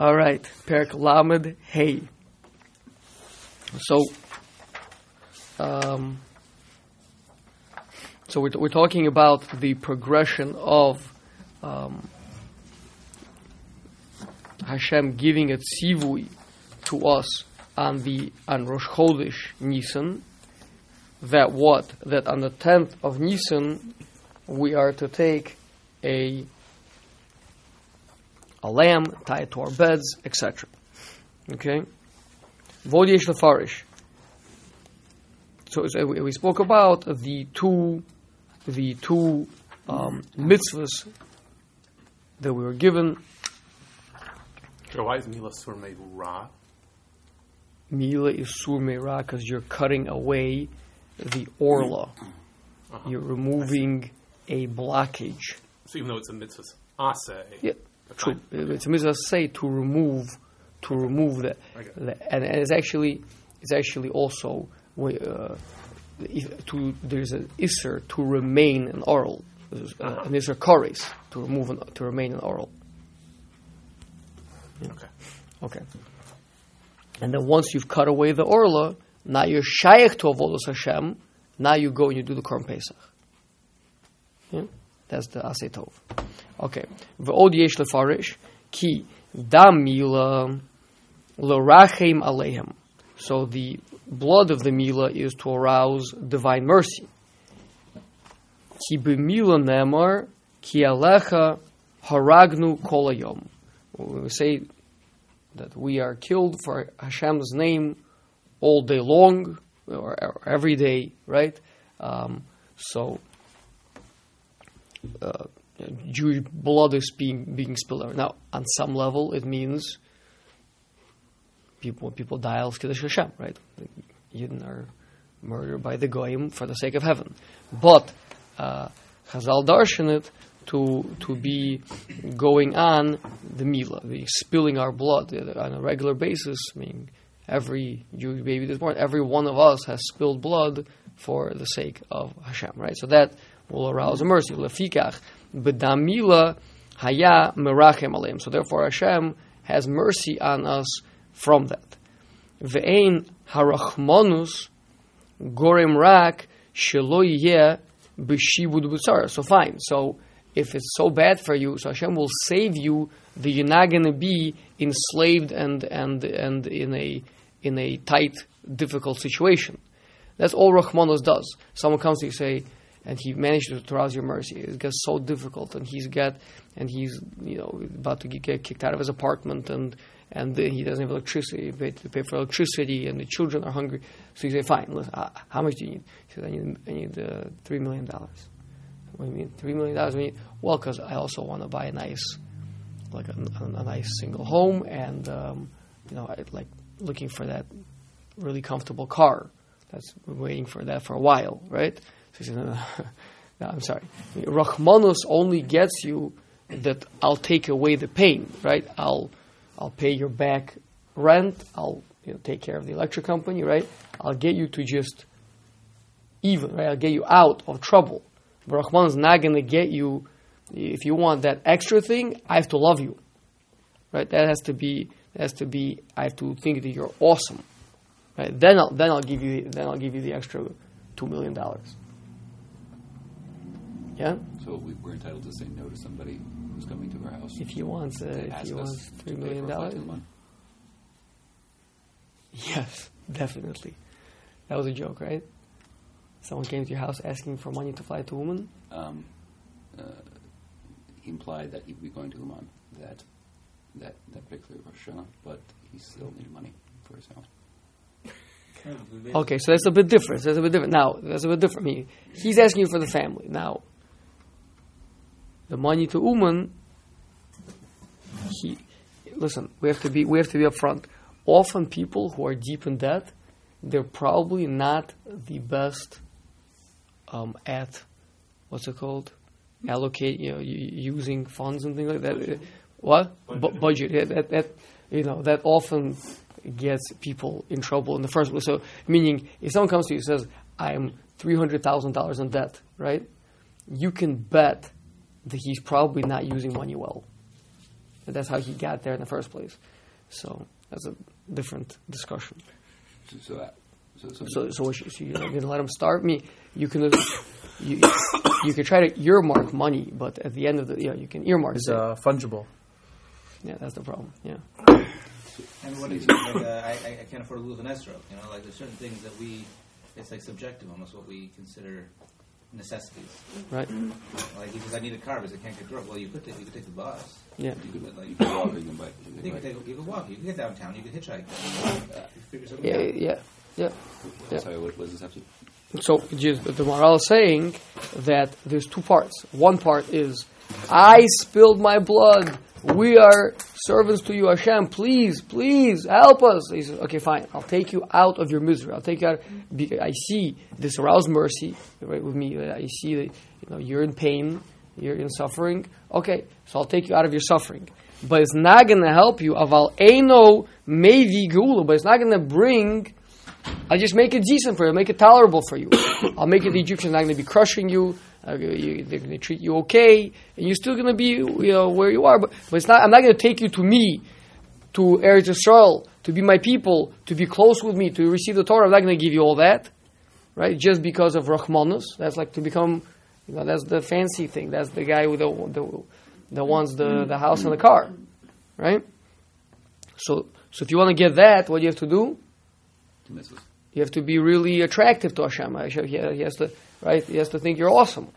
All right, Perak Lamed Hey. So, um, so we're, we're talking about the progression of um, Hashem giving a tzivui to us on the on Rosh Chodesh Nisan. That what that on the tenth of Nisan we are to take a a lamb, tie it to our beds, etc. Okay? Vod yesh lefarish. So, so we, spoke about the two, the two um, mitzvahs that we were given. So why is Mila Surmei Ra? Mila is sur meira because you're cutting away the orla. You're removing a blockage. So even though it's a mitzvah aseh, Yeah, true. It's a mitzvah say to remove, to remove the, Okay. the and it's actually, it's actually also uh, if- to there's an isser to remain an oral, uh, an isser kares to remove an, to remain an oral. okay. Okay. And then once you've cut away the orla, now you're shaykh to avodas Hashem. Now you go and you do the korban pesach. Yeah? That's the asetov. Okay. V'od yesh lefarish ki dam mila l'rachem aleihem. So the blood of the mila is to arouse divine mercy. Ki b'mila nemar ki alecha haragnu kol hayom. We say that we are killed for Hashem's name all day long or every day, right? Um, so uh, Jewish blood is being being spilled. Now, on some level, it means people people die al Kiddush Hashem, right? Yidden are murdered by the goyim for the sake of heaven, but uh, Chazal darshan it to to be going on the mila, the spilling our blood on a regular basis. I mean, every Jewish baby that's born, every one of us has spilled blood for the sake of Hashem, right? So that will arouse mercy. Lefikach b'damila haya merachem aleim. So therefore, Hashem has mercy on us from that. Ve'ein harachmanus gorem rak. So fine. So if it's so bad for you, so Hashem will save you. That you're not going to be enslaved and and and in a in a tight, difficult situation. That's all Rahmanos does. Someone comes to you say, and he managed to arouse your mercy. It gets so difficult, and he's got, and he's you know about to get kicked out of his apartment, and and he doesn't have electricity, pay, to pay for electricity, and the children are hungry. So you say, fine, listen, uh, how much do you need? He says, I need, I need uh, three million dollars. What do you mean, three million dollars? Well, because I also want to buy a nice, like a, a, a nice single home, and um, you know, I like looking for that really comfortable car. That's waiting for that for a while, right? So he says, no, no, no, I'm sorry. Rahmanus only gets you that I'll take away the pain, right? I'll I'll pay your back rent. I'll you know, take care of the electric company, right? I'll get you to just even, right? I'll get you out of trouble. Rahman's not going to get you. If you want that extra thing, I have to love you, right? That has to be. That has to be. I have to think that you're awesome, right? Then I'll then I'll give you then I'll give you the extra two million dollars. Yeah, So we, we're entitled to say no to somebody who's coming to our house. if he wants, uh, to if ask he us wants to three pay million for a flight dollars, yes, definitely. That was a joke, right? Someone came to your house asking for money to fly to Uman. Um, uh, he implied that he'd be going to Uman that that that particular Rosh Hashanah, but he still needed money for his house. Okay, so that's a bit different. That's a bit different. Now, that's a bit different. I mean, he's asking you for the family. Now, the money to Uman, he, listen, we have to be, we have to be upfront. Often people who are deep in debt, they're probably not the best um, at, what's it called? Allocate, you know, using funds and things like that. What? Bu- budget. Yeah, that, that, you know, that often gets people in trouble in the first place. So, meaning, if someone comes to you and says, I'm $300,000 in debt, right? You can bet he's probably not using money well. And that's how he got there in the first place. So that's a different discussion. So, so, uh, so, so, So, so, what you, so you're going to let him starve me? You can, you, you can try to earmark money, but at the end of the, yeah, you can earmark It's uh, fungible. Yeah, that's the problem. Yeah. And what do you think? Like, uh, I, I I can't afford to lose an esrog. You know, like there's certain things that we, it's like subjective, almost what we consider necessities. Right. Like he says, I need a car because I can't get drunk. Well, you could take, you could take the bus. Yeah. you could, But, like, you could walk you can bike. You You could could, take, you could walk. You could get downtown. You could hitchhike. You figure something Yeah. Yeah. Yeah. yeah. Sorry, what, what does this have to? So just the moral is saying that there's two parts. One part is, I spilled my blood. We are servants to you, Hashem. Please, please help us. He says, okay, fine. I'll take you out of your misery. I'll take you out. I see this aroused mercy right with me. I see that you know you're in pain, you're in suffering. Okay, so I'll take you out of your suffering. But it's not going to help you. Aval eno mevi geula. But it's not going to bring I'll just make it decent for you, make it tolerable for you. I'll make it the Egyptians not going to be crushing you, you they're going to treat you okay, and you're still going to be you know where you are. But, but it's not. I'm not going to take you to me, to Eretz Yisrael, to be my people, to be close with me, to receive the Torah. I'm not going to give you all that, right? Just because of Rahmanus. That's like to become, you know, that's the fancy thing. That's the guy with the the, the wants the the house and the car, right? So so if you want to get that, what do you have to do? To miss this. You have to be really attractive to Hashem. Hashem- He he has to, right? He has to think you're awesome.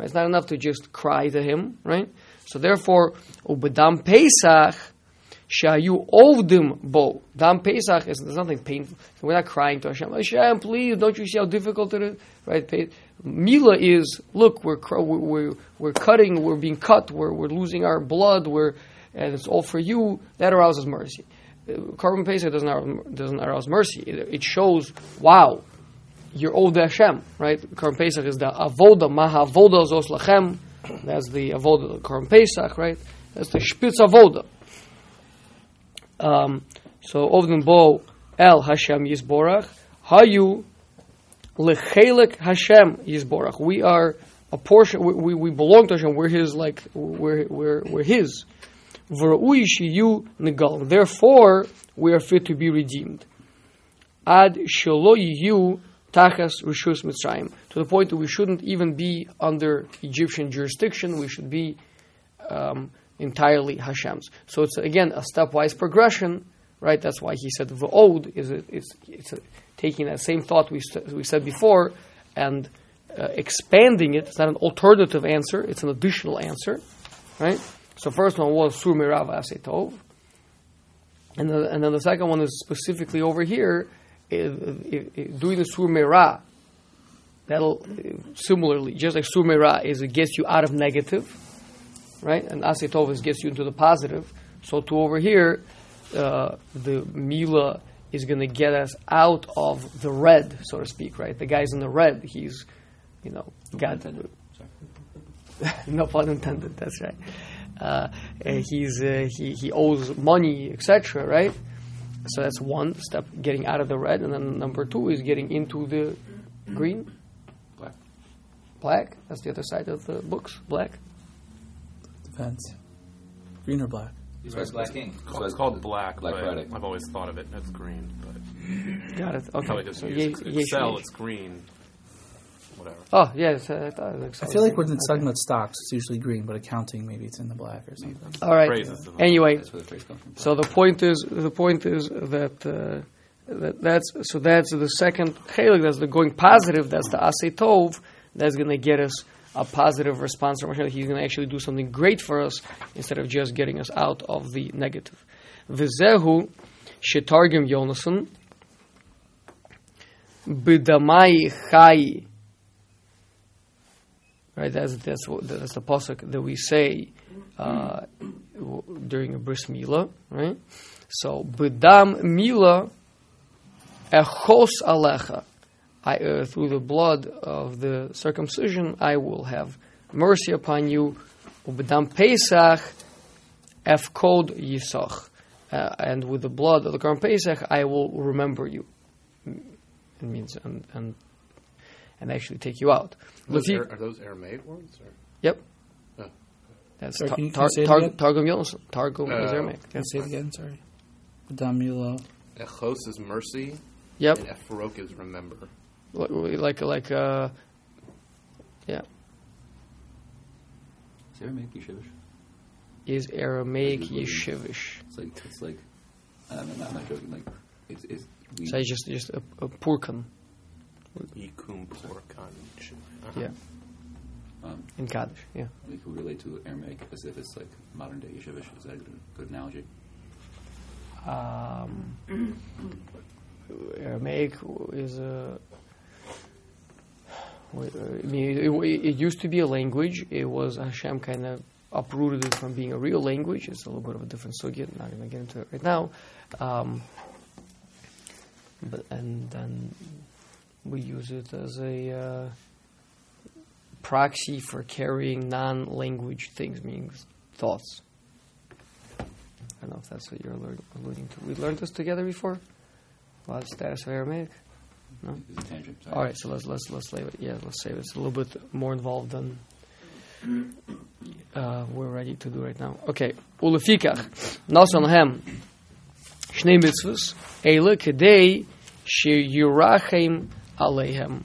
Right? It's not enough to just cry to him, right? So therefore, ubedam Pesach shayu ovdim bo. Dam Pesach is there's nothing painful. We're not crying to Hashem. Hashem, please, don't you see how difficult it is? Right? Mila is look, we're we're we're, cutting, we're being cut, we're we're losing our blood, we're and it's all for you. That arouses mercy. Uh, Korban Pesach doesn't arouse, doesn't arouse mercy. It, it shows, wow, you're owed to Hashem, right? Korban Pesach is the avoda, maha avoda zos lachem. That's the avoda, Korban Pesach, right? That's the spitz avoda. Um, so ovden bo el Hashem yisborach hayu lechelek Hashem yisborach. We are a portion. We, we, we belong to Hashem. We're His. Like we're we're we're His. Negal. Therefore, we are fit to be redeemed. Ad shelo tachas rishus mitzrayim. To the point that we shouldn't even be under Egyptian jurisdiction. We should be um, entirely Hashem's. So it's again a stepwise progression, right? That's why he said v'od is it's it's a, taking that same thought we st- we said before and uh, expanding it. It's not an alternative answer; it's an additional answer, right? So first one was sur mirav asetov, and the, and then the second one is specifically over here doing the sur mirah. That'll uh, similarly, just like sur mirah is it gets you out of negative, right? And asetov is gets you into the positive. So to over here, uh, the mila is going to get us out of the red, so to speak, right? The guy's in the red. He's, you know, got no pun intended. That's right. Uh, uh, he's uh, he he owes money, etc. Right. So that's one step, getting out of the red, and then number two is getting into the green, Black. black. That's the other side of the books, black. Depends. Green or black? He's wears black ink. So it's called black, Black but Friday. I've always thought of it as green. But Got it. probably Okay. just So use ye- Excel, yesh. it's green. Whatever. Oh yes, uh, I thought it was I feel like when it's talking about stocks, it's usually green, but accounting, maybe it's in the black or something. All right. Phrases Anyway, That's where the phrase comes from. So the point is, the point is that, uh, that that's so that's the second chelik. That's the going positive. That's the asay tov. That's going to get us a positive response from Hashem. He's going to actually do something great for us instead of just getting us out of the negative. V'zehu shetargim Yonason b'damai chai. Right, that's that's what, that's the pasuk that we say uh, during a bris milah, right? So b'dam milah echos alecha. I, uh, through the blood of the circumcision, I will have mercy upon you. Ubedam Pesach, efkod yisach. Uh, and with the blood of the Korban Pesach, I will remember you. It means, and, and, and actually take you out. Those Lefi- Ar- are those Aramaic words? Or? Yep. Oh. That's Sorry, tar- can you- can tar- you say it tar- Targum Yonason. Targum is Uh, Aramaic. Can you say it again? Sorry. Damila. Echos is mercy, Yep. and Ephrok is remember. Li- Like like uh, yeah, Is Aramaic Yeshivish? is Aramaic Is it Yeshivish. It's like it's like I'm not, know, I'm not joking. Like it's it's we, So it's just just a, a purkan. Yikum Porkan. Yeah, um, in Kaddish. Yeah. we could relate to Aramaic as if it's like modern day Yeshivish. Is that a good, good analogy? Um, Aramaic is a. I mean, it, it used to be a language. It was Hashem kind of uprooted it from being a real language. It's a little bit of a different sugya. Not going to get into it right now. Um, but and then we use it as a uh, proxy for carrying non-language things, meaning thoughts. I don't know if that's what you're alluding to. We learned this together before. What status of Aramaic? No. Tangent. All right, so let's let's let's save it. Yeah, let's save it. It's a little bit more involved than uh, we're ready to do right now. Okay, ulefikach nasan hem shnei mitzvos eile kedei sheyurachem aleihem.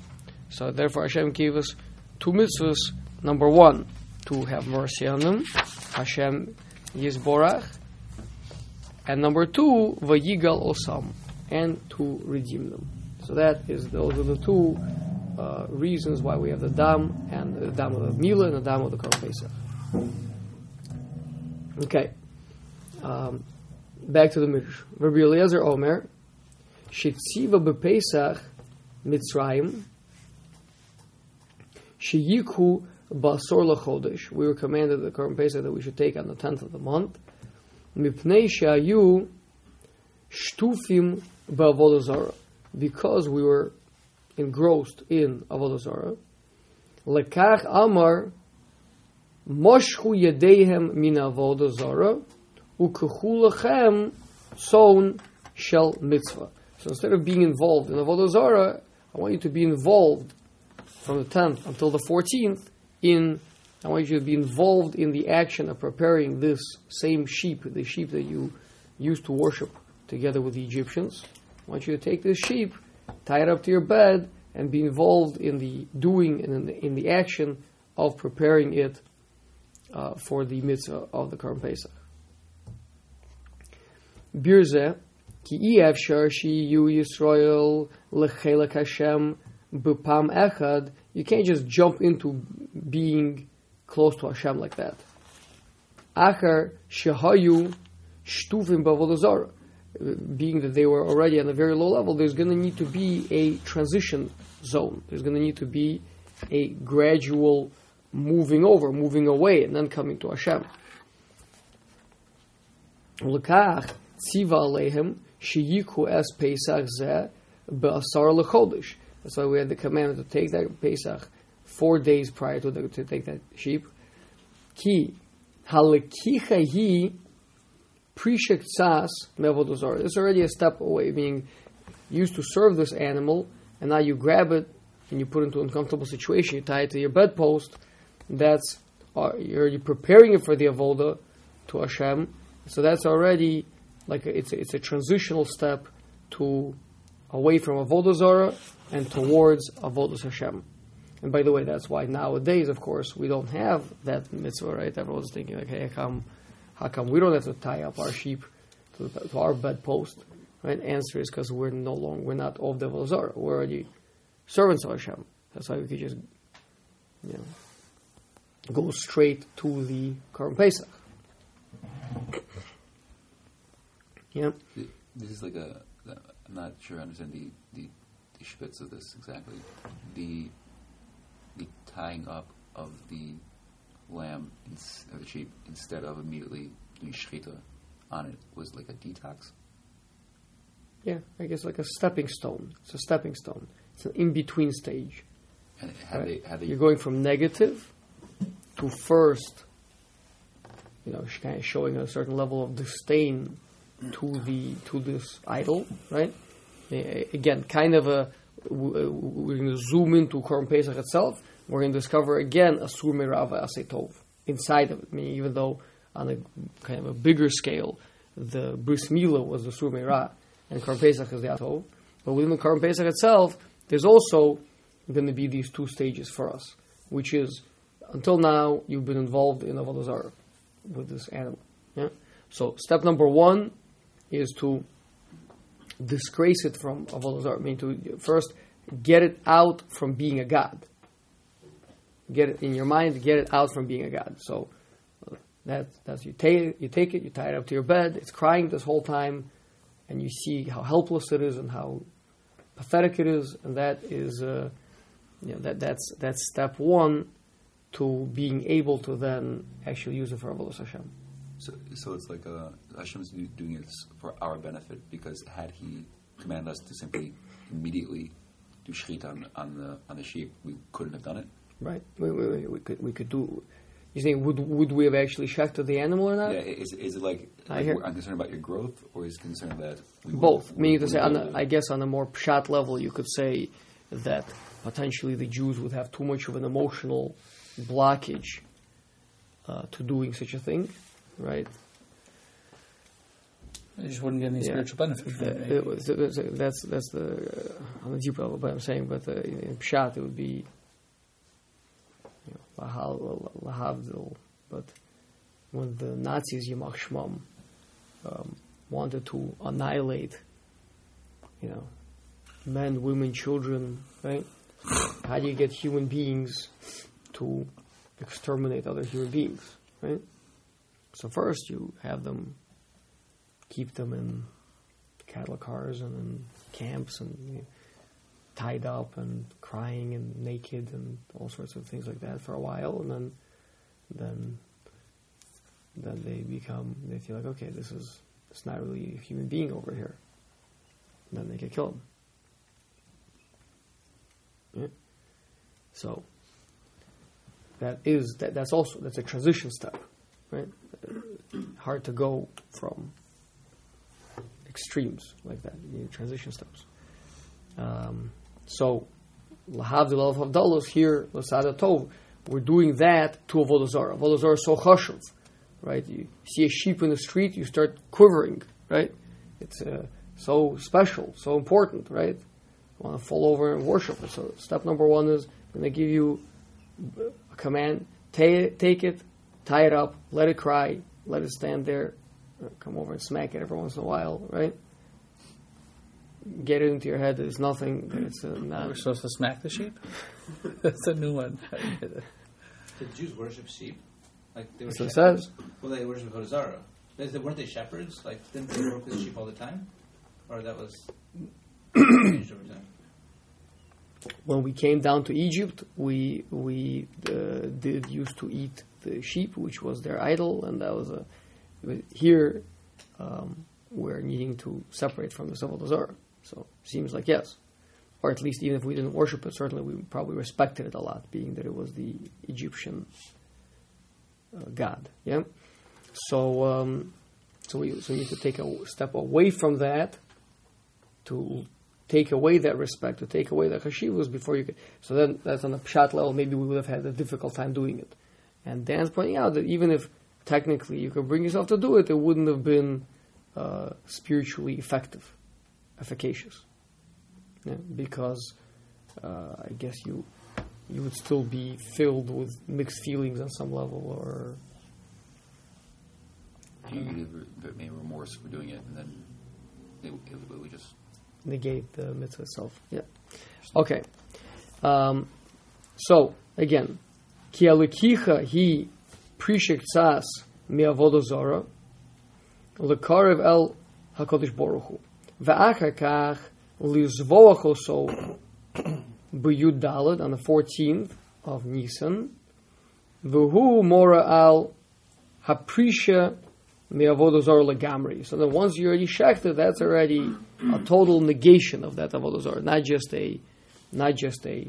So therefore, Hashem gave us two mitzvahs. Number one, to have mercy on them. Hashem yisborach. And number two, vayigal osam, and to redeem them. So that is those are the two uh, reasons why we have the dam and the dam of the Mila and the dam of the Korban Pesach. Okay. Um, back to the Midrash. Rabbi Eliezer Omer, Shetziva bepesach Mitzrayim, Sheyiku basor lachodesh. We were commanded the Korban Pesach that we should take on the tenth of the month. Mipnei shayu shtufim ba'avodah zarah. Because we were engrossed in avodah zarah. Lekach amar moshchu yedeihem min avodah zarah ukechu lachem son shel mitzvah. So instead of being involved in avodah I want you to be involved from the 10th until the 14th in I want you to be involved in the action of preparing this same sheep, the sheep that you used to worship together with the Egyptians. I want you to take this sheep, tie it up to your bed, and be involved in the doing and in the, in the action of preparing it uh, for the mitzvah of the Korban Pesach. Birze, ki shi yu Yisrael lechelek Hashem b'pam echad. You can't just jump into being close to Hashem like that. Achar shehayu shtuvim b'avodah. Being that they were already on a very low level, there's going to need to be a transition zone. There's going to need to be a gradual moving over, moving away, and then coming to Hashem. Aleihem sheyiku es Pesach zeh be'asar lechodesh. That's why we had the commandment to take that Pesach four days prior to, the, to take that sheep. Ki halekicha hi prishek tzas mevodozor. Is already a step away, being used to serve this animal, and now you grab it and you put it into an uncomfortable situation. You tie it to your bedpost. That's uh, you're already preparing it for the avoda to Hashem. So that's already like it's a, it's a transitional step to away from avodah zarah and towards avodas Hashem. And by the way, that's why nowadays, of course, we don't have that mitzvah, right? Everyone's thinking like, hey, how come, how come we don't have to tie up our sheep to, the, to our bedpost? Right? Answer is because we're no longer we're not of the avodah. We're already servants of Hashem. That's why we could just, you know, go straight to the Korban Pesach. Yeah. This is like a. I'm not sure I understand the the, the spitz of this exactly. The the tying up of the lamb ins- or the sheep instead of immediately doing shechita on it was like a detox. Yeah, I guess like a stepping stone. It's a stepping stone. It's an in between stage. And Right. they they You're going from negative to first, you know, kind of showing a certain level of disdain to the to this idol, right? Again, kind of a uh, we're going to zoom into Korban Pesach itself. We're going to discover again a sur merava asetov. inside of it. I mean, even though on a kind of a bigger scale, the bris milah was the sur meirah and Korban Pesach is the atov, but within the Korban Pesach itself, there's also going to be these two stages for us, which is until now you've been involved in avodah zarah with this animal. Yeah. So step number one is to disgrace it from avodah zarah. I mean, to first get it out from being a god. Get it in your mind. Get it out from being a god. So uh, that that's you take you take it. You tie it up to your bed. It's crying this whole time, and you see how helpless it is and how pathetic it is, and that is, uh, you know, that that's that's step one to being able to then actually use it for avodah Hashem. So, so it's like uh, Hashem's do- doing it for our benefit because had He commanded us to simply immediately do shechit on, on the on the sheep, we couldn't have done it. Right. We, we, we- we could we could do. You think would would we have actually shechted the animal or not? yeah, is, is it like, I like hear. I'm concerned about your growth, or is concerned that we Both. wouldn't- Meaning to say, on be I guess on a more pshat level, you could say that potentially the Jews would have too much of an emotional blockage uh, to doing such a thing, right? You just wouldn't get any Yeah. spiritual benefit from it. It was- that's that's the uh, on the deep level, but I'm saying, but uh, in pshat it would be you know, lahavdil. But when the Nazis Yamach Shmam um, wanted to annihilate, you know, men, women, children, right? How do you get human beings to exterminate other human beings, right? So first you have them keep them in cattle cars and in camps and you know, tied up and crying and naked and all sorts of things like that for a while, and then then then they become they feel like okay, this is it's not really a human being over here. And then they get killed. Yeah. So that is that that's also that's a transition step, right? Hard to go from extremes like that, you need transition steps. Um, so, lahavdil of havdalos here, lasada tov, we're doing that to avodah zarah. Zarah is so chashuv, right? You see a sheep in the street, you start quivering, right? It's uh, so special, so important, right? You want to fall over and worship it. So, step number one is going to give you a command: take it, tie it up, let it cry, let it stand there, uh, come over and smack it every once in a while, right? Get it into your head that it's nothing, that it's uh, not. We're supposed to smack the sheep? That's a new one. Did Jews worship sheep? Like they were That's what it shepherds? says. Well, they worship Hodazara. They, they, weren't they shepherds? Like, didn't they work with sheep all the time? Or that was changed over time? When we came down to Egypt, we we uh, did used to eat the sheep, which was their idol, and that was a. Here, um, we're needing to separate from the Savodah Zarah. So seems like yes, or at least even if we didn't worship it, certainly we probably respected it a lot, being that it was the Egyptian uh, god. Yeah. So um, so we so we need to take a step away from that to take away that respect, to take away that chashivus before you could. So then that's on a pshat level. Maybe we would have had a difficult time doing it. And Dan's pointing out that even if technically you could bring yourself to do it, it wouldn't have been uh, spiritually effective, efficacious, yeah, because uh, I guess you you would still be filled with mixed feelings on some level, or You could have made remorse for doing it, and then it, it, would just negate the mitzvah itself. Yeah. Okay. Um, so again, ki alukicha he prishektsas mi'avodah zara lekarev el Hakadosh Baruch ve'achar kach lizvoach oso b'yud on the fourteenth of Nisan v'hu mora al haprisha mi'avodah zara legamri. So then once you already shechted, that's already a total negation of that avodah zarah, not just a, not just a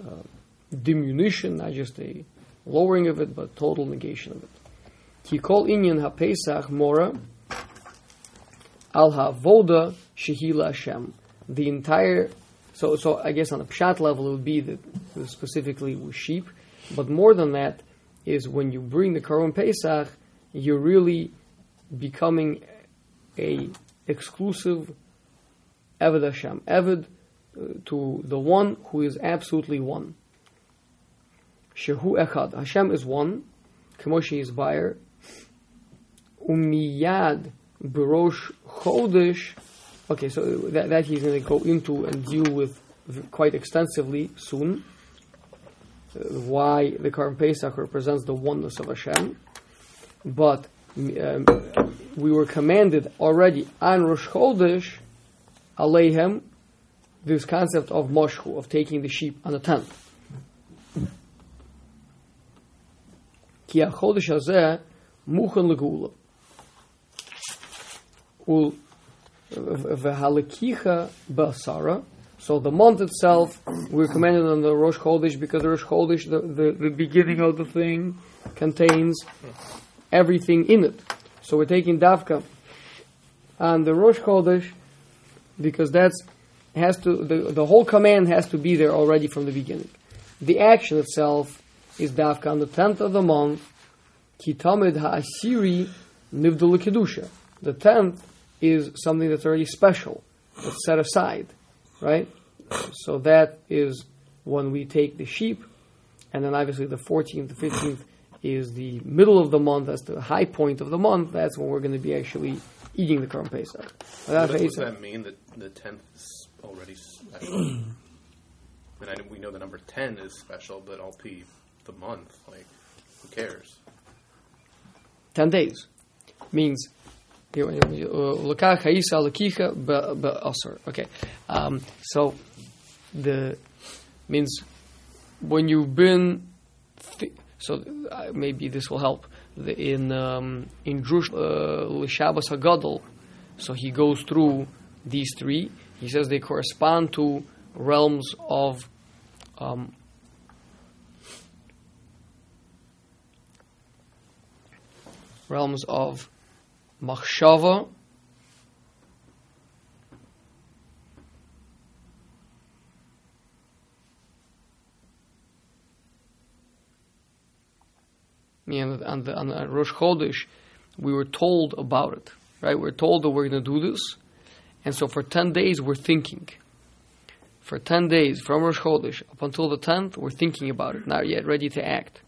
uh, diminution, not just a lowering of it, but total negation of it. Ki inyan ha-pesach mora al ha-avoda shehila Hashem. The entire, so so I guess on a pshat level it would be that specifically with sheep, but more than that, is when you bring the Korban Pesach, you're really becoming a exclusive Eved Hashem, Eved uh, to the one who is absolutely one. Shehu Echad, Hashem is one, Kemoshi is Bayer, Umiyad Berosh Chodesh. Okay, so that, that he's going to go into and deal with quite extensively soon. Why the Korban Pesach represents the oneness of Hashem. But um, we were commanded already on Rosh Chodesh, Aleihem, this concept of Moshchu, of taking the sheep on the tenth. Ha-chodesh hazeh muchen legula. Ul v'halekicha basara. So the month itself, we're commanded on the Rosh Chodesh because the Rosh Chodesh, the, the, the beginning of the thing, contains everything in it. So we're taking Davka on the Rosh Chodesh because that's has to the, the whole command has to be there already from the beginning. The action itself is Davka on the tenth of the month. Kitamid ha'asiri nivdul kedusha. The tenth is something that's already special, that's set aside, right? So that is when we take the sheep, and then obviously the fourteenth, the fifteenth is the middle of the month. That's the high point of the month. That's when we're going to be actually eating the Korban Pesach. What does that mean that the tenth is already special? and I, we know the number ten is special, but all the the month, like, who cares? 10 days. Means, uh. Okay. Um, so, the, means, when you've been, so uh, maybe this will help. The, in, um, in Drush, uh, L'Shabbos HaGadol, so he goes through these three. He says they correspond to realms of um, realms of machshava, and on the, on the Rosh Chodesh, we were told about it, right? We're told that we're going to do this, and so for ten days we're thinking. For ten days from Rosh Chodesh up until the tenth, we're thinking about it, not yet ready to act,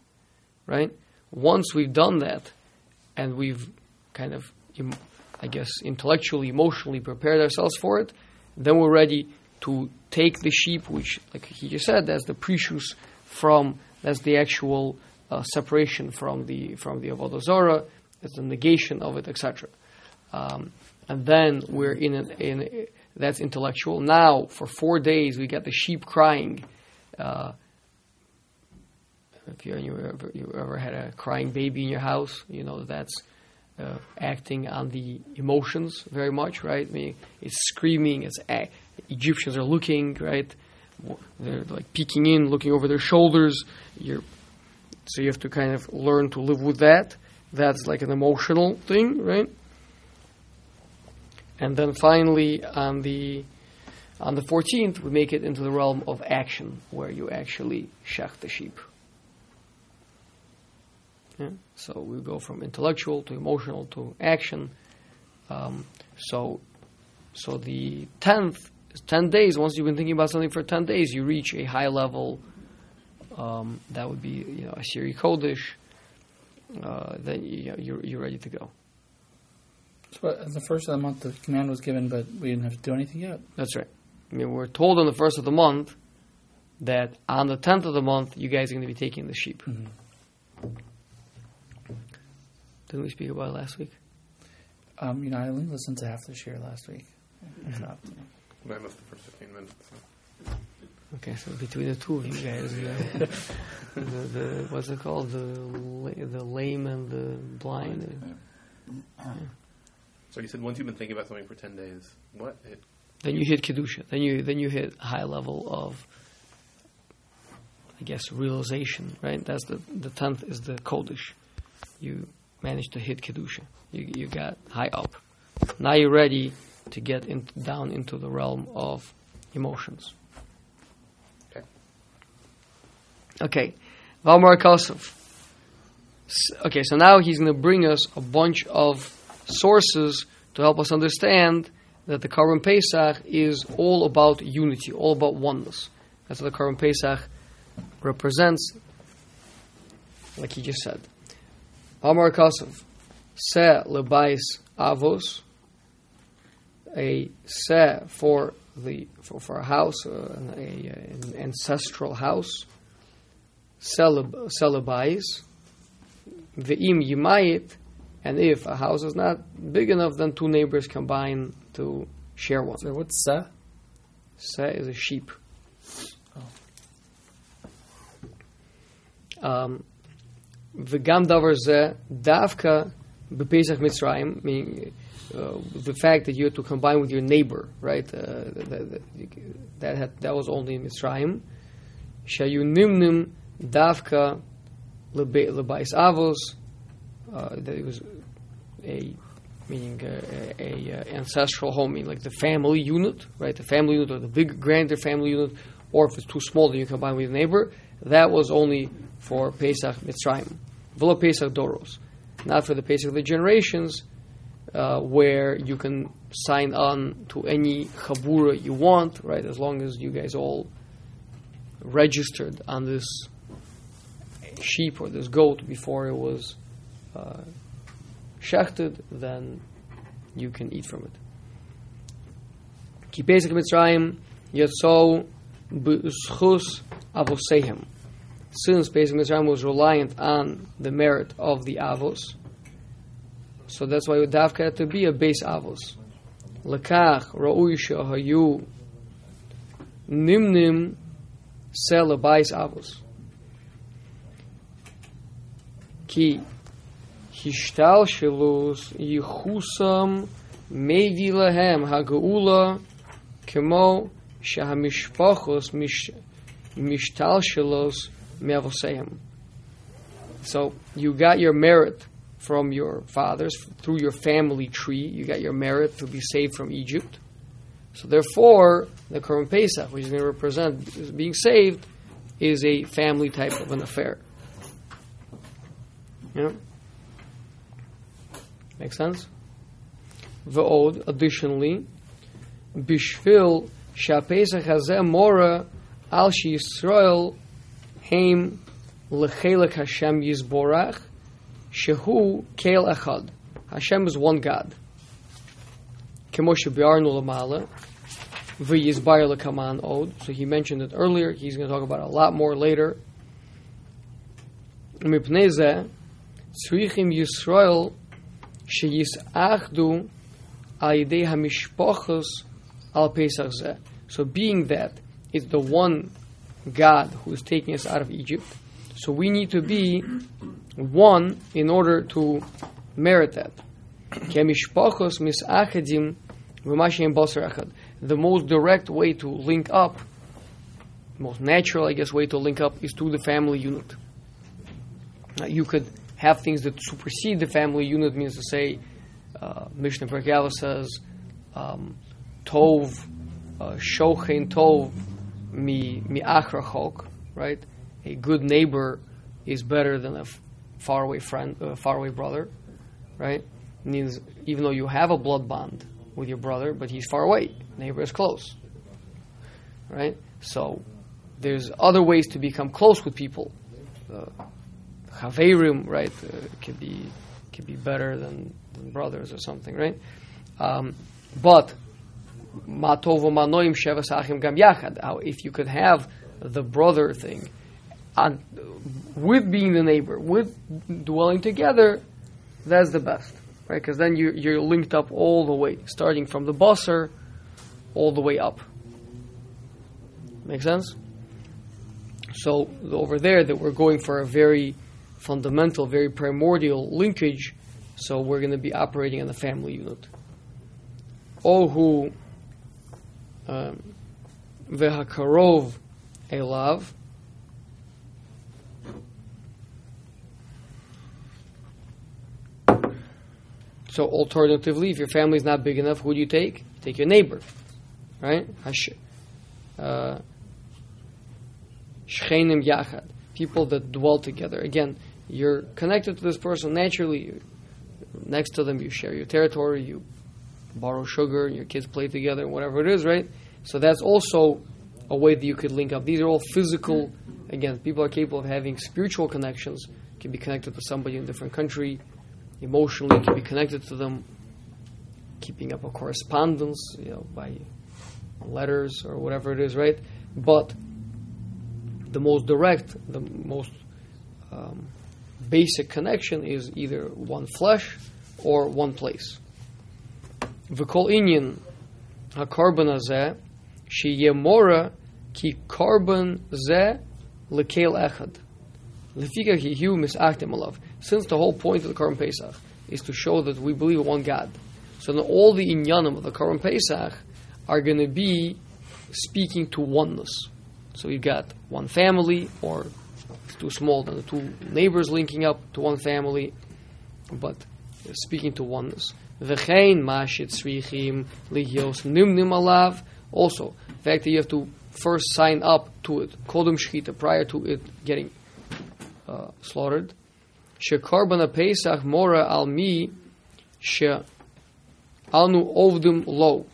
right? Once we've done that, and we've kind of, I guess, intellectually, emotionally prepared ourselves for it, then we're ready to take the sheep, which, like he just said, that's the precious from, that's the actual uh, separation from the from the avodah zarah, that's the negation of it, etc. Um, and then we're in an, in a, that's intellectual. Now for four days we get the sheep crying. Uh, if you, ever you ever had a crying baby in your house, you know that's uh, acting on the emotions very much, right? I mean, it's screaming. It's a- Egyptians are looking, right? They're like peeking in, looking over their shoulders. You're so you have to kind of learn to live with that. That's like an emotional thing, right? And then finally, on the on the 14th, we make it into the realm of action, where you actually shech the sheep. Yeah? So we go from intellectual to emotional to action. Um, so, so the 10th, 10 days, once you've been thinking about something for 10 days, you reach a high level. Um, that would be, you know, a Siri Kodesh. Uh, then you, you're, you're ready to go. So at the first of the month, the command was given, but we didn't have to do anything yet. That's right. I mean, we're told on the first of the month that on the 10th of the month, you guys are going to be taking the sheep. Mhm. Didn't we speak about it last week? Um, you know, I only listened to half this year last week. I stopped. I missed the first fifteen minutes. So. Okay, so between the two of you guys, uh, the, the what's it called, the la- the lame and the blind. uh, so you said once you've been thinking about something for ten days, what? It, Then you hit kedusha. Then you then you hit high level of, I guess, realization. Right. That's the the tenth is the kodesh. You managed to hit kedusha. You you got high up. Now you're ready to get in, down into the realm of emotions. Okay. Okay. Valmar Kosov. Okay, so now he's going to bring us a bunch of sources to help us understand that the Karban Pesach is all about unity, all about oneness. That's what the Karban Pesach represents, like he just said. Amar Kasav, Se lebais avos, a se for the for, for a house, uh, an, a, an ancestral house. Celeb- Celebais, Ve'im yimayit, and if a house is not big enough, then two neighbors combine to share one. So what's sa? Se is a sheep. Um, Davar ze davka b'pesach Mitzrayim, meaning uh, the fact that you have to combine with your neighbor, right? Uh, that, that, had, that was only in Mitzrayim. Shayu nimnim davka lebais avos. That it was a meaning uh, a, a, ancestral home, meaning like the family unit, right? The family unit or the big grander family unit, or if it's too small, then you combine with a neighbor. That was only for Pesach Mitzrayim, v'lo Pesach Doros, not for the Pesach of the generations, uh, where you can sign on to any chabura you want, right? As long as you guys all registered on this sheep or this goat before it was uh, shechted, then you can eat from it. Ki Pesach Mitzrayim yatso b'schus avosehem since Beis Mitzrayim was reliant on the merit of the avos, so that's why Udavka had to be a base avos. Lekach ra'uy hayu nimnim sel base avos. Ki hishtal shilus yichusam meidi lahem hagaula kemo shahamishpachos mishtal shilos Me'avoseim. So you got your merit from your fathers through your family tree. You got your merit to be saved from Egypt. So therefore, the Korban Pesach, which is going to represent being saved, is a family type of an affair. You know? Make sense? The old additionally, Bishvil Shapesach Hazem Mora Al Yisrael heim lechelek Hashem yizborach shehu kel echad. Hashem is one God. Kemo shebiarnu lamala v'yizbar lekaman od. So he mentioned it earlier. He's going to talk about it a lot more later. Mipnei zeh tzrichim Yisrael שיסאחדו על ידי המשפחos al Pesach zeh. So being that it's the one God who is taking us out of Egypt. So we need to be one in order to merit that. The most direct way to link up, most natural, I guess, way to link up is through the family unit. Now, you could have things that supersede the family unit, means to say, uh, Mishnah Bergala says, um, Tov, uh, Shochin Tov, mi mi achrachok, right? A good neighbor is better than a faraway friend, uh, faraway brother, right? Means even though you have a blood bond with your brother, but he's far away, neighbor is close, right? So there's other ways to become close with people. Uh, Chaverim, right, uh, could be could be better than, than brothers or something, right? Um, but if you could have the brother thing, and with being the neighbor, with dwelling together, that's the best, right? Because then you you're linked up all the way, starting from the bosser, all the way up. Make sense? So over there, that we're going for a very fundamental, very primordial linkage, so we're going to be operating on the family unit. Ohu vehakarov elav. So alternatively, if your family is not big enough, who do you take? Take your neighbor, right? Uh, Shchenim yachad people that dwell together. Again, you're connected to this person naturally. Next to them, you share your territory, you borrow sugar, and your kids play together, whatever it is, right? So that's also a way that you could link up. These are all physical. Again, people are capable of having spiritual connections. Can be connected to somebody in a different country, emotionally can be connected to them. Keeping up a correspondence, you know, by letters or whatever it is, right? But the most direct, the most um, basic connection is either one flesh or one place. V'kol inyan ha-korban hazeh sheyeh mora ki korban zeh lekel echad. Lefikach yehiu misachtem alav. Since the whole point of the Korban Pesach is to show that we believe in one God, so then all the inyanim of the Korban Pesach are going to be speaking to oneness. So you got one family, or it's too small, then the two neighbors linking up to one family, but speaking to oneness. V'chein mashit srichim lihyos nimnim alav. Also, the fact that you have to first sign up to it, kodum shchita, prior to it getting uh, slaughtered. Shekarban pesach mora al mi she anu ovdim lo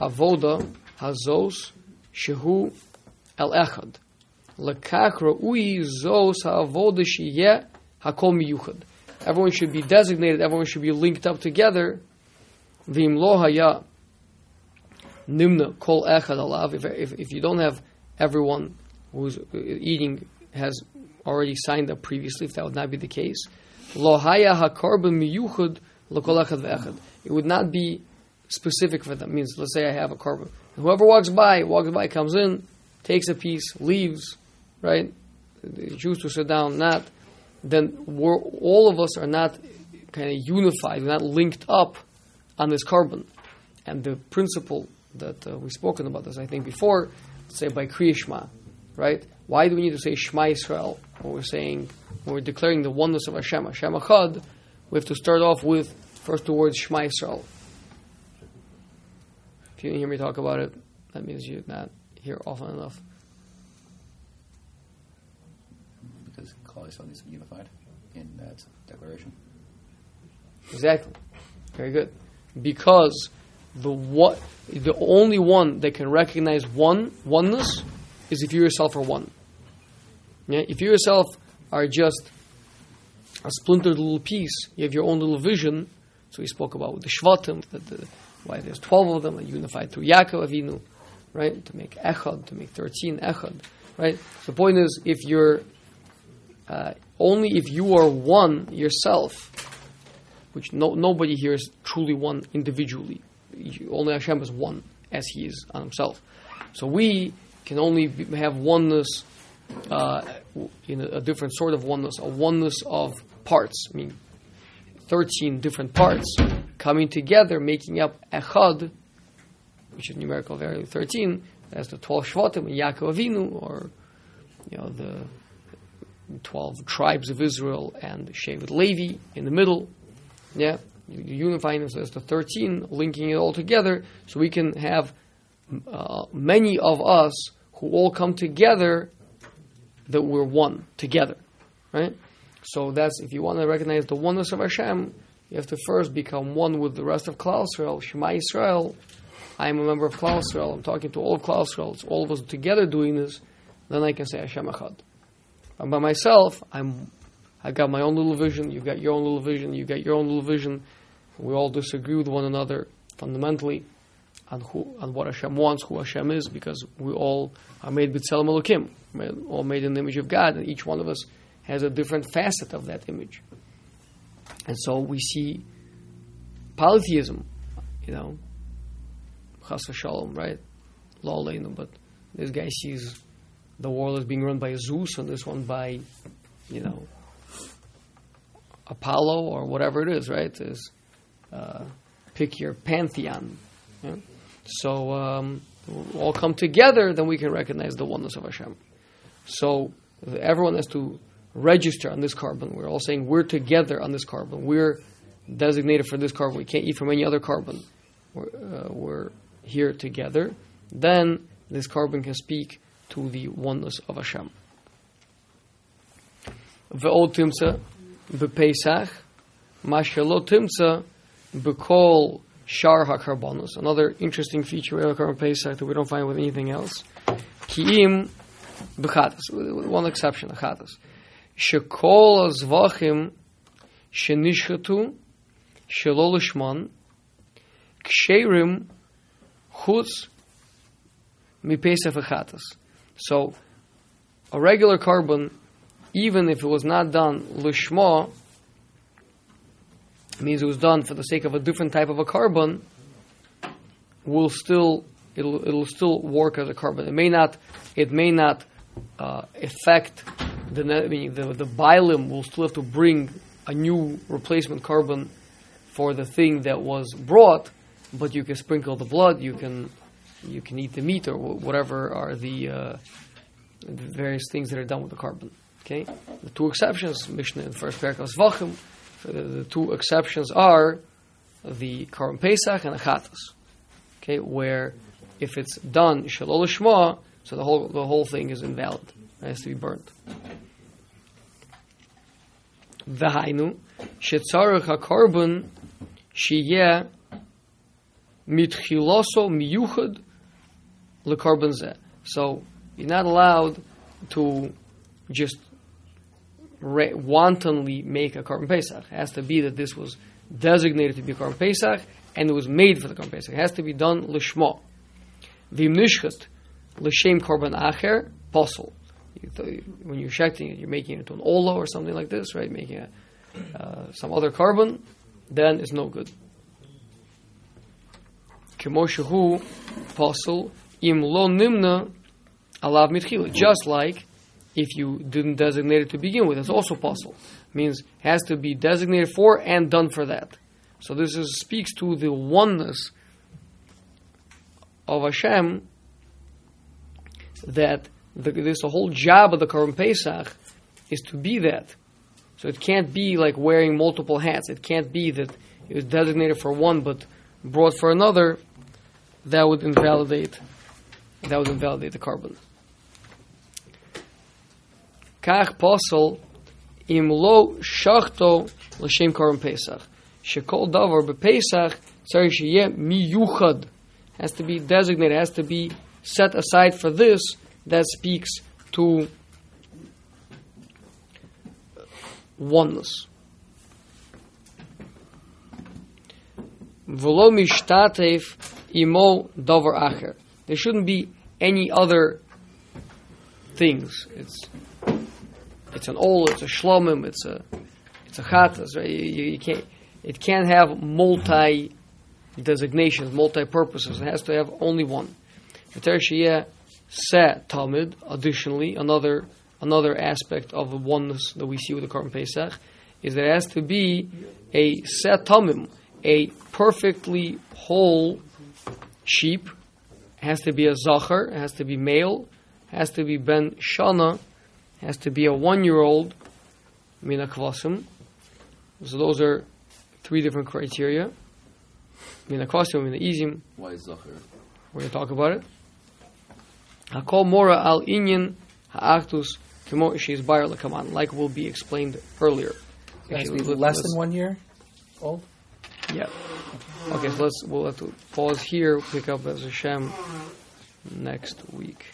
avoda hazos shehu el echad lekach ra'ui zos ha'avoda sheyeh hakol miyuchad. Everyone should be designated. Everyone should be linked up together. V'im lo haya nimna kol echad alav. If, you don't have everyone who's eating has already signed up previously, if that would not be the case, lo haya hakarban miyuchad lekol echad ve'echad. It would not be specific for them. It means, let's say I have a korban. Whoever walks by, walks by, comes in, takes a piece, leaves, right? They choose to sit down, not, then all of us are not kind of unified, we're not linked up on this korban. And the principle that uh, we've spoken about this, I think, before, say by Kriya Shema, right? Why do we need to say Shema Israel when we're saying, when we're declaring the oneness of Hashem, Hashem Echad, we have to start off with first the word Shema Israel. If you didn't hear me talk about it, that means you're not here often enough. Because Klal needs to be unified in that declaration. Exactly. Very good. Because the what the only one that can recognize one oneness is if you yourself are one. Yeah? If you yourself are just a splintered little piece, you have your own little vision. So we spoke about the Shvatim, that the, why there's twelve of them, unified through Yaakov Avinu, right? To make Echad, to make thirteen Echad, right? So the point is, if you're uh, only if you are one yourself, which no, nobody here is truly one individually. You, only Hashem is one as He is on Himself. So we can only be, have oneness uh, in a, a, different sort of oneness, a oneness of parts. I mean, thirteen different parts coming together, making up Echad, which is numerical value thirteen. That's the twelve Shvatim, Yaakov Avinu, or you know the 12 tribes of Israel and Shevet Levi in the middle. Yeah, unifying them as the 13, linking it all together so we can have uh, many of us who all come together that we're one together. Right? So that's, if you want to recognize the oneness of Hashem, you have to first become one with the rest of Klal Israel, Shema Israel. I am a member of Klal Israel. I'm talking to all of Klal Israel. It's all of us together doing this. Then I can say Hashem Echad. I'm by myself. I'm. I got my own little vision. you've got your own little vision. you've got your own little vision. We all disagree with one another fundamentally on who, on what Hashem wants, who Hashem is, because we all are made b'tzelem Elokim, We're all made in the image of God, and each one of us has a different facet of that image. And so we see polytheism, you know, chas Shalom, right? Law but this guy sees the world is being run by Zeus and this one by, you know, Apollo or whatever it is, right? Is uh, pick your pantheon. Yeah? So um, we'll all come together, then we can recognize the oneness of Hashem. So everyone has to register on this korban. We're all saying we're together on this korban. We're designated for this korban. We can't eat from any other korban. We're, uh, we're here together. Then this korban can speak to the oneness of Hashem. ve'od timtza bePesach, mashalo timtza bekol shar hakarbonos. Another interesting feature of Korban Pesach that we don't find with anything else. Kiim bechatas, with one exception, achatas. Shekol azvachim shenishchatu shelo lishman ksherim chutz mipesach achatas. So, a regular korban, even if it was not done lishma, means it was done for the sake of a different type of a korban, will still it'll it'll still work as a korban. It may not it may not uh, affect the the the bilim will still have to bring a new replacement korban for the thing that was brought, but you can sprinkle the blood, you can you can eat the meat or whatever are the, uh, the various things that are done with the korban. Okay, the two exceptions, Mishnah in first paragraph Zvachim, the, the two exceptions are the Korban Pesach and Achatas. Okay, where if it's done Shalol Shma, so the whole the whole thing is invalid. It has to be burnt. V'hainu shetzarech hakarbon shiyeh mitchiloso miyuchad lekarbon zeh. So you're not allowed to just ra- wantonly make a korban pesach. It has to be that this was designated to be a korban pesach and it was made for the korban pesach. It has to be done lishma. Vim nishchat l'shem korban acher posel. When you're shechting it, you're making it into an ola or something like this, right? Making a, uh, some other korban, then it's no good. Kemo shehu posel im lo nimna alav mitchila. Just like if you didn't designate it to begin with, it's also possible. Means has to be designated for and done for that. So this is, speaks to the oneness of Hashem that the, this the whole job of the Korban Pesach is to be that. So it can't be like wearing multiple hats. It can't be that it was designated for one but brought for another. That would invalidate. That would invalidate the korban. Kach posel im lo shachto l'shem Korban Pesach. Shekol davar bepesach tzarich sheyeh miyuchad has to be designated, has to be set aside for this that speaks to oneness. V'lo mishtatev imo davar acher. There shouldn't be any other things. It's it's an ol, it's a shlomim, it's a it's a chatas. Right? You, you, you can't. It can't have multi designations, multi purposes. It has to have only one. V'ter sheyeh se talmud. Additionally, another another aspect of the oneness that we see with the Korban Pesach is it has to be a set tamim, a perfectly whole sheep. It has to be a zachar. It has to be male. It has to be ben shana. It has to be a one-year-old mina kvasim. So those are three different criteria. Mina kvasim, mina izim. Why is Zachar? We're going to talk about it. Hakol mora al inyan ha'achtus kemo she's bar lekaman, like will be explained earlier. It has to Actually, be less than one year old. Yeah. Okay, so let's we'll have to pause here. Pick up as Hashem next week.